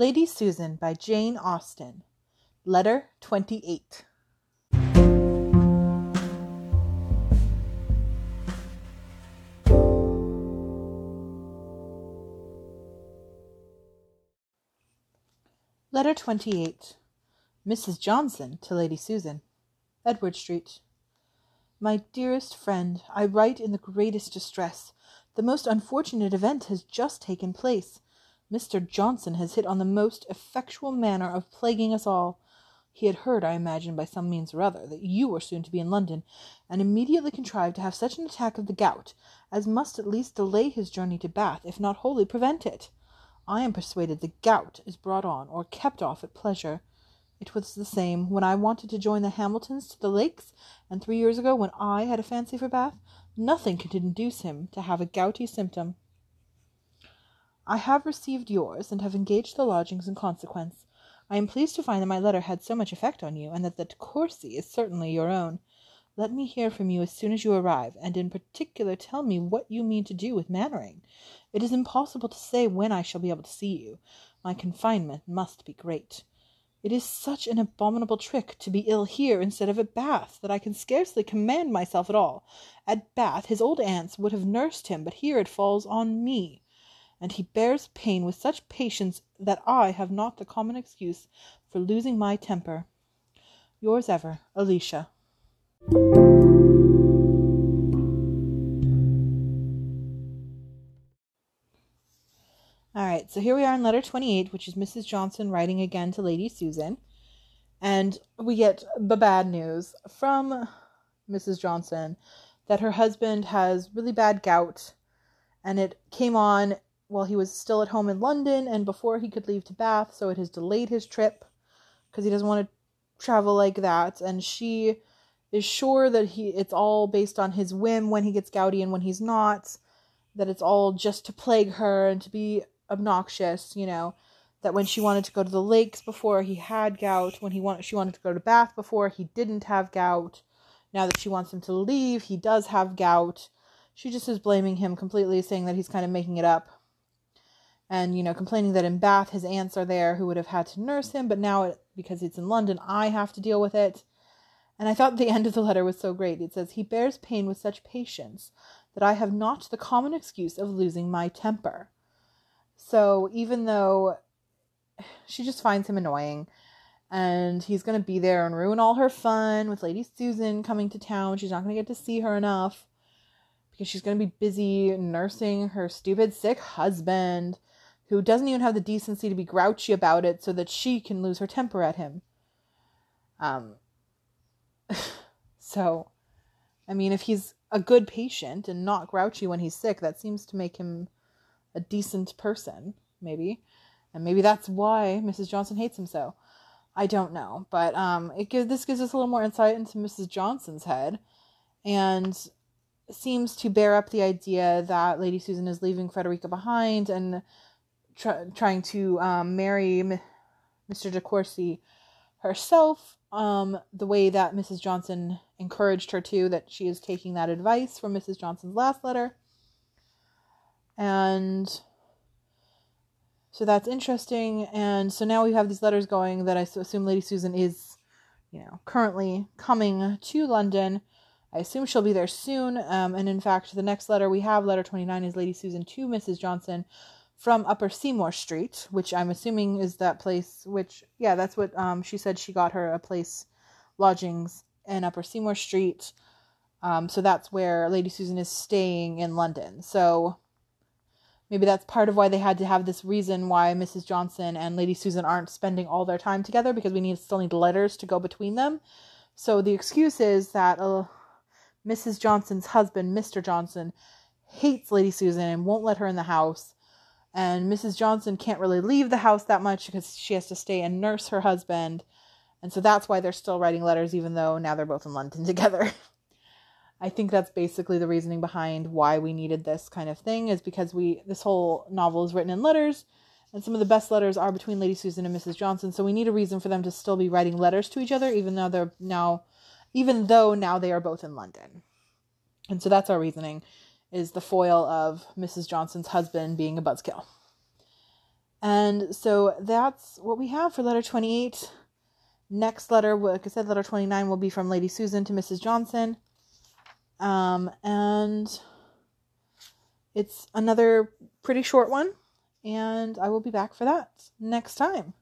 Lady Susan by Jane Austen. Letter 28. Letter 28. Mrs. Johnson to Lady Susan. Edward Street. My dearest friend, I write in the greatest distress. The most unfortunate event has just taken place. Mr. Johnson has hit on the most effectual manner of plaguing us all. He had heard, I imagine, by some means or other, that you were soon to be in London, and immediately contrived to have such an attack of the gout as must at least delay his journey to Bath, if not wholly prevent it. I am persuaded the gout is brought on or kept off at pleasure. It was the same when I wanted to join the Hamiltons to the Lakes, and three years ago when I had a fancy for Bath. Nothing could induce him to have a gouty symptom. I have received yours, and have engaged the lodgings in consequence. I am pleased to find that my letter had so much effect on you, and that De Courcy is certainly your own. Let me hear from you as soon as you arrive, and in particular tell me what you mean to do with Manwaring. It is impossible to say when I shall be able to see you. My confinement must be great. It is such an abominable trick to be ill here instead of at Bath, that I can scarcely command myself at all. At Bath his old aunts would have nursed him, but here it falls on me, and he bears pain with such patience that I have not the common excuse for losing my temper. Yours ever, Alicia. All right, so here we are in letter 28, which is Mrs. Johnson writing again to Lady Susan. And we get the bad news from Mrs. Johnson that her husband has really bad gout and it came on while he was still at home in London and before he could leave to Bath, so it has delayed his trip because he doesn't want to travel like that. And she is sure that he it's all based on his whim when he gets gouty and when he's not, that it's all just to plague her and to be obnoxious, you know, that when she wanted to go to the lakes before he had gout, when he wanted she wanted to go to Bath before he didn't have gout. Now that she wants him to leave, he does have gout. She just is blaming him completely, saying that he's kind of making it up. And, you know, complaining that in Bath his aunts are there who would have had to nurse him, but now it, because it's in London, I have to deal with it. And I thought the end of the letter was so great. It says, He bears pain with such patience that I have not the common excuse of losing my temper. So even though she just finds him annoying and he's going to be there and ruin all her fun with Lady Susan coming to town, she's not going to get to see her enough because she's going to be busy nursing her stupid sick husband who doesn't even have the decency to be grouchy about it so that she can lose her temper at him. Um so I mean if he's a good patient and not grouchy when he's sick, that seems to make him a decent person, maybe. And maybe that's why Mrs. Johnson hates him so. I don't know, but um, it gives this gives us a little more insight into Mrs. Johnson's head, and seems to bear up the idea that Lady Susan is leaving Frederica behind and try, trying to um, marry M- Mr. De Courcy herself, um, the way that Mrs. Johnson encouraged her to. That she is taking that advice from Mrs. Johnson's last letter and so that's interesting. And so now we have these letters going that I assume Lady Susan is, you know, currently coming to London. I assume she'll be there soon. Um, and in fact, the next letter we have, letter 29, is Lady Susan to Mrs. Johnson from Upper Seymour Street, which I'm assuming is that place, which, yeah, that's what um, she said she got her a place, lodgings in Upper Seymour Street. Um, so that's where Lady Susan is staying in London. So maybe that's part of why they had to have this reason why Mrs. Johnson and Lady Susan aren't spending all their time together because we need still need letters to go between them. So the excuse is that uh, Mrs. Johnson's husband, Mr. Johnson, hates Lady Susan and won't let her in the house. And Mrs. Johnson can't really leave the house that much because she has to stay and nurse her husband. And so that's why they're still writing letters, even though now they're both in London together. I think that's basically the reasoning behind why we needed this kind of thing is because we this whole novel is written in letters and some of the best letters are between Lady Susan and Mrs. Johnson, so we need a reason for them to still be writing letters to each other even though they're now even though now they are both in London. And so that's our reasoning is the foil of Mrs. Johnson's husband being a buzzkill. And so that's what we have for letter 28. Next letter, like I said, letter 29 will be from Lady Susan to Mrs. Johnson. Um, and it's another pretty short one. And I will be back for that next time.